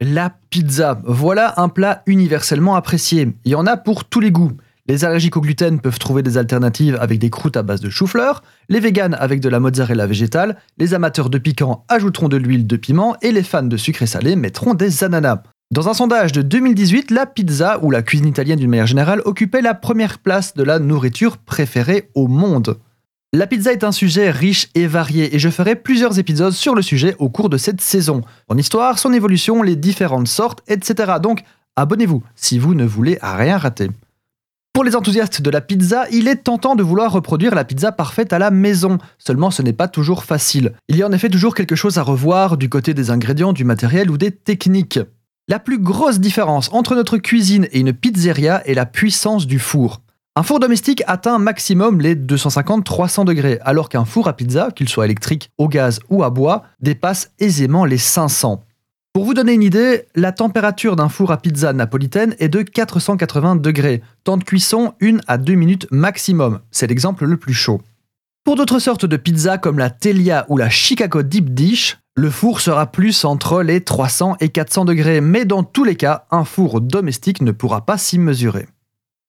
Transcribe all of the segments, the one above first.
La pizza, voilà un plat universellement apprécié. Il y en a pour tous les goûts. Les allergiques au gluten peuvent trouver des alternatives avec des croûtes à base de chou-fleur, les véganes avec de la mozzarella végétale, les amateurs de piquant ajouteront de l'huile de piment et les fans de sucré salé mettront des ananas. Dans un sondage de 2018, la pizza, ou la cuisine italienne d'une manière générale, occupait la première place de la nourriture préférée au monde. La pizza est un sujet riche et varié et je ferai plusieurs épisodes sur le sujet au cours de cette saison. Son histoire, son évolution, les différentes sortes, etc. Donc abonnez-vous si vous ne voulez rien rater. Pour les enthousiastes de la pizza, il est tentant de vouloir reproduire la pizza parfaite à la maison. Seulement, ce n'est pas toujours facile. Il y a en effet toujours quelque chose à revoir du côté des ingrédients, du matériel ou des techniques. La plus grosse différence entre notre cuisine et une pizzeria est la puissance du four. Un four domestique atteint maximum les 250-300 degrés, alors qu'un four à pizza, qu'il soit électrique, au gaz ou à bois, dépasse aisément les 500. Pour vous donner une idée, la température d'un four à pizza napolitaine est de 480 degrés. Temps de cuisson, 1 à 2 minutes maximum. C'est l'exemple le plus chaud. Pour d'autres sortes de pizzas comme la Telia ou la Chicago Deep Dish, le four sera plus entre les 300 et 400 degrés, mais dans tous les cas, un four domestique ne pourra pas s'y mesurer.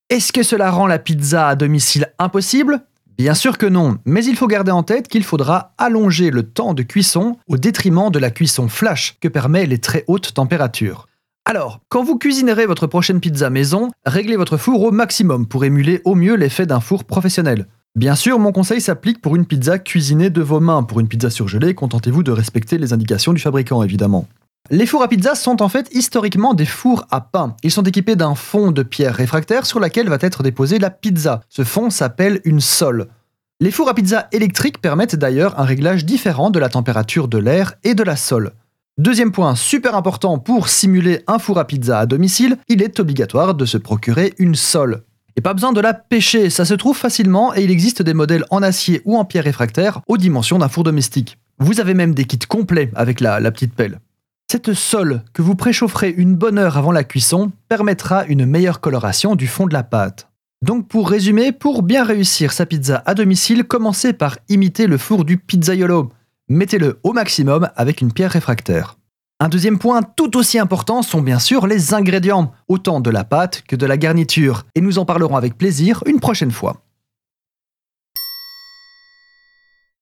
Est-ce que cela rend la pizza à domicile impossible? Bien sûr que non, mais il faut garder en tête qu'il faudra allonger le temps de cuisson au détriment de la cuisson flash que permet les très hautes températures. Alors, quand vous cuisinerez votre prochaine pizza maison, réglez votre four au maximum pour émuler au mieux l'effet d'un four professionnel. Bien sûr, mon conseil s'applique pour une pizza cuisinée de vos mains. Pour une pizza surgelée, contentez-vous de respecter les indications du fabricant, évidemment. Les fours à pizza sont en fait historiquement des fours à pain. Ils sont équipés d'un fond de pierre réfractaire sur laquelle va être déposée la pizza. Ce fond s'appelle une sole. Les fours à pizza électriques permettent d'ailleurs un réglage différent de la température de l'air et de la sole. Deuxième point super important pour simuler un four à pizza à domicile, il est obligatoire de se procurer une sole. Et pas besoin de la pêcher, ça se trouve facilement et il existe des modèles en acier ou en pierre réfractaire aux dimensions d'un four domestique. Vous avez même des kits complets avec la, la petite pelle. Cette sole que vous préchaufferez une bonne heure avant la cuisson permettra une meilleure coloration du fond de la pâte. Donc pour résumer, pour bien réussir sa pizza à domicile, commencez par imiter le four du pizzaiolo. Mettez-le au maximum avec une pierre réfractaire. Un deuxième point tout aussi important sont bien sûr les ingrédients, autant de la pâte que de la garniture, et nous en parlerons avec plaisir une prochaine fois.